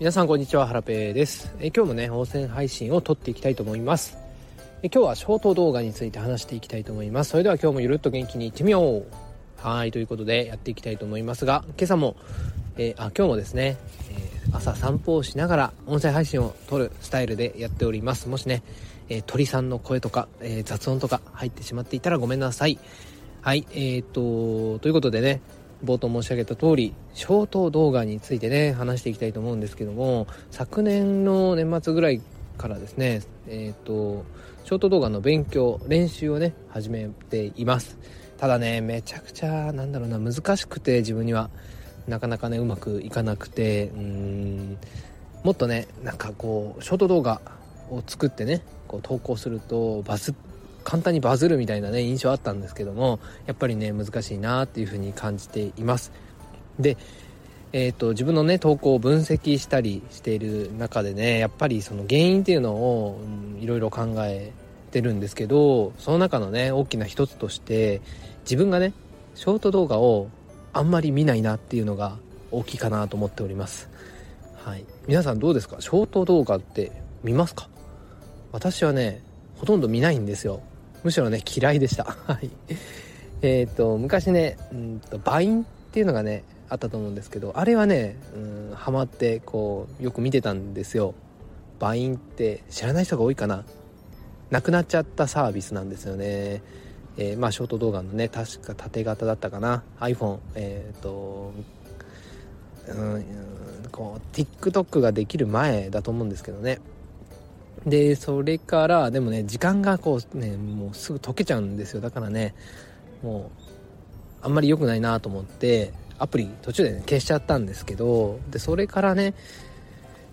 皆さんこんにちは、ハラペーです。え今日もね、応戦配信を撮っていきたいと思います。え今日はショート動画について話していきたいと思います。それでは今日もゆるっと元気にいってみようはい、ということでやっていきたいと思いますが、今朝も、え、あ、今日もですね、えー、朝散歩をしながら音声配信を撮るスタイルでやっております。もしね、えー、鳥さんの声とか、え雑音とか入ってしまっていたらごめんなさい。はい、えーと、ということでね、冒頭申し上げた通り、ショート動画についてね、話していきたいと思うんですけども、昨年の年末ぐらいからですね、えっ、ー、と、ショート動画の勉強、練習をね、始めています。ただね、めちゃくちゃ、なんだろうな、難しくて自分には、なかなかね、うまくいかなくて、うーん、もっとね、なんかこう、ショート動画を作ってね、こう投稿するとバズ簡単にバズるみたいなね印象あったんですけどもやっぱりね難しいなっていうふうに感じています。でえーと、自分のね投稿を分析したりしている中でねやっぱりその原因っていうのをいろいろ考えてるんですけどその中のね大きな一つとして自分がねショート動画をあんまり見ないなっていうのが大きいかなと思っております。はい。皆さんどうですか？ショート動画って見ますか？私はねほとんど見ないんですよ。むしろね嫌いでした。はい。えっ、と昔ねうんとバインっていうのがねあったと思うんですけどあれはねうんハマってこうよく見てたんですよ。バインって知らない人が多いかな。なくなっちゃったサービスなんですよね。えー、まあショート動画のね確か縦型だったかな。iPhone えっ、ー、とうんこう TikTok ができる前だと思うんですけどね。でそれからでもね時間がこうねもうすぐ溶けちゃうんですよ。だからねもうあんまり良くないなと思ってアプリ途中で、ね、消しちゃったんですけどでそれからね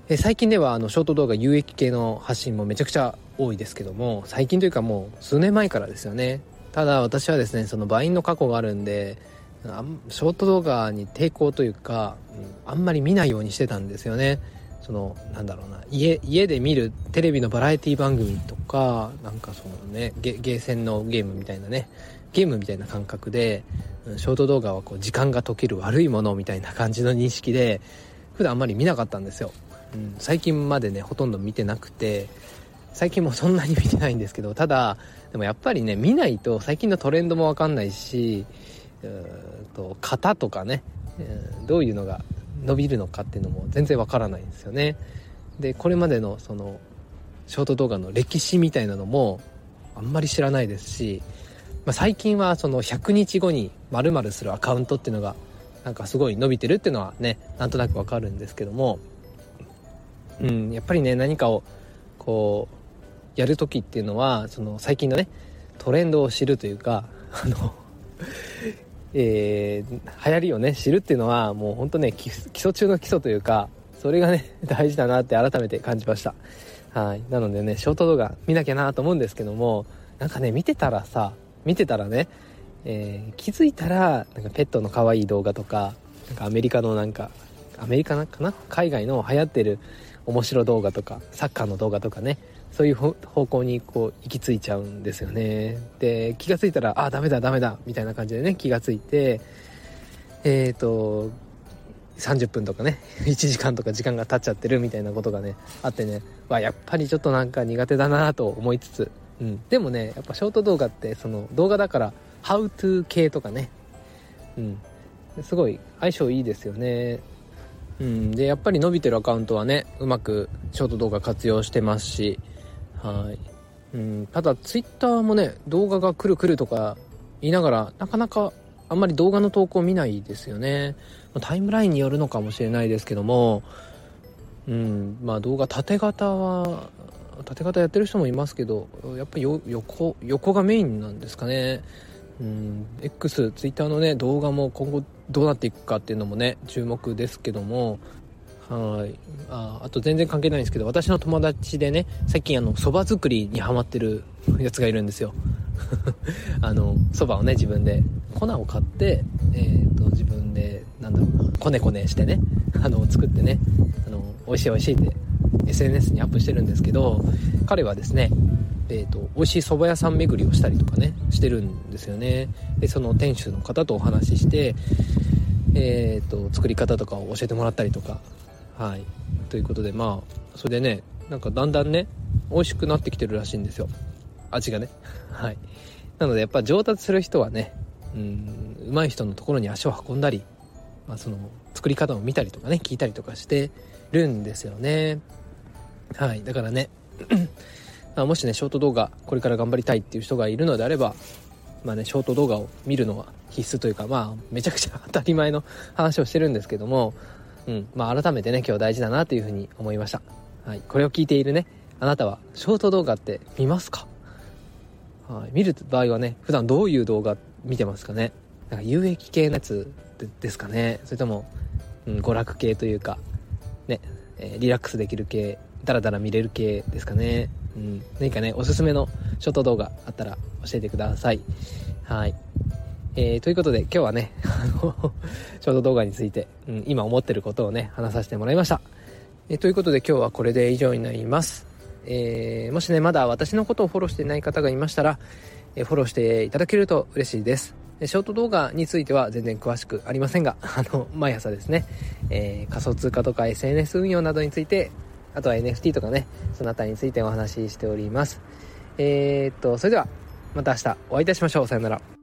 え最近ではあのショート動画有益系の発信もめちゃくちゃ多いですけども最近というかもう数年前からですよね。ただ私はですねそのバインの過去があるんでショート動画に抵抗というか、あんまり見ないようにしてたんですよね。そのなんだろうな家家で見るテレビのバラエティ番組とかなんかそのねゲーセンのゲームみたいなねゲームみたいな感覚でショート動画はこう時間が解ける悪いものみたいな感じの認識で普段あんまり見なかったんですよ、うん、最近までねほとんど見てなくて最近もそんなに見てないんですけどただでもやっぱりね見ないと最近のトレンドもわかんないしうと型とかねどういうのが伸びるのかっていうのも全然わからないんですよね。でこれまでのそのショート動画の歴史みたいなのもあんまり知らないですし、まあ、最近はその100日後に〇〇するアカウントっていうのがなんかすごい伸びてるっていうのはねなんとなくわかるんですけどもうんやっぱりね何かをこうやる時っていうのはその最近のねトレンドを知るというかあのえー、流行りをね知るっていうのはもうほんとね基礎中の基礎というかそれがね 大事だなって改めて感じました。はい。なのでねショート動画見なきゃなと思うんですけどもなんかね見てたらさ見てたらね、えー、気づいたらなんかペットの可愛い動画とかなんかアメリカのなんかアメリカかな？海外の流行ってる面白動画とかサッカーの動画とかねそういう方向にこう行き着いちゃうんですよね。で気が付いたらあダメだダメだみたいな感じでね気が付いてえっ、ー、と30分とかね 1時間とか時間が経っちゃってるみたいなことがねあってねわやっぱりちょっとなんか苦手だなと思いつつ、うん、でもねやっぱショート動画ってその動画だから「How to」系とかねうん。すごい相性いいですよね。うん、でやっぱり伸びてるアカウントはねうまくショート動画活用してますしはい、うん、ただツイッターもね動画が来る来るとか言いながらなかなかあんまり動画の投稿見ないですよね。タイムラインによるのかもしれないですけどもうんまあ動画縦型は縦型やってる人もいますけどやっぱり横横がメインなんですかね。うん X、ツイッターのね動画も今後どうなっていくかっていうのもね注目ですけどもはい。ああと全然関係ないんですけど私の友達でね最近あのそば作りにハマってる やつがいるんですよ。あのそばをね自分で粉を買ってえっ、と自分でなんだろうなこねこねしてね あの作ってねあの美味しい美味しいって SNS にアップしてるんですけど彼はですねえーと、美味しい蕎麦屋さん巡りをしたりとかねしてるんですよね。でその店主の方とお話しして、えーと、作り方とかを教えてもらったりとかはい。ということでまあそれでねなんかだんだんね美味しくなってきてるらしいんですよ。味がね。はい。なのでやっぱ上達する人はねうん上手い人のところに足を運んだり、まあ、その作り方を見たりとかね聞いたりとかしてるんですよね。はい。だからね まあ、もしねショート動画これから頑張りたいっていう人がいるのであればまあねショート動画を見るのは必須というかまあめちゃくちゃ当たり前の話をしてるんですけどもうん。まあ改めてね今日大事だなというふうに思いました。はい。これを聞いているねあなたはショート動画って見ますか？はい、見る場合はね普段どういう動画見てますかね？なんか有益系のやつですかね？それとも、うん、娯楽系というかね、えー、リラックスできる系ダラダラ見れる系ですかね？うん、何かねおすすめのショート動画あったら教えてください。はい。えー、ということで今日はねあのショート動画について、うん、今思ってることをね話させてもらいました、えー、ということで今日はこれで以上になりますえー、もしねまだ私のことをフォローしていない方がいましたら、えフォローしていただけると嬉しいですショート動画については全然詳しくありませんが、あの、毎朝ですね、え、仮想通貨とか SNS 運用などについてあとは NFT とかね、そのあたりについてお話ししております。えー、っと、それでは、また明日お会いいたしましょう。さよなら。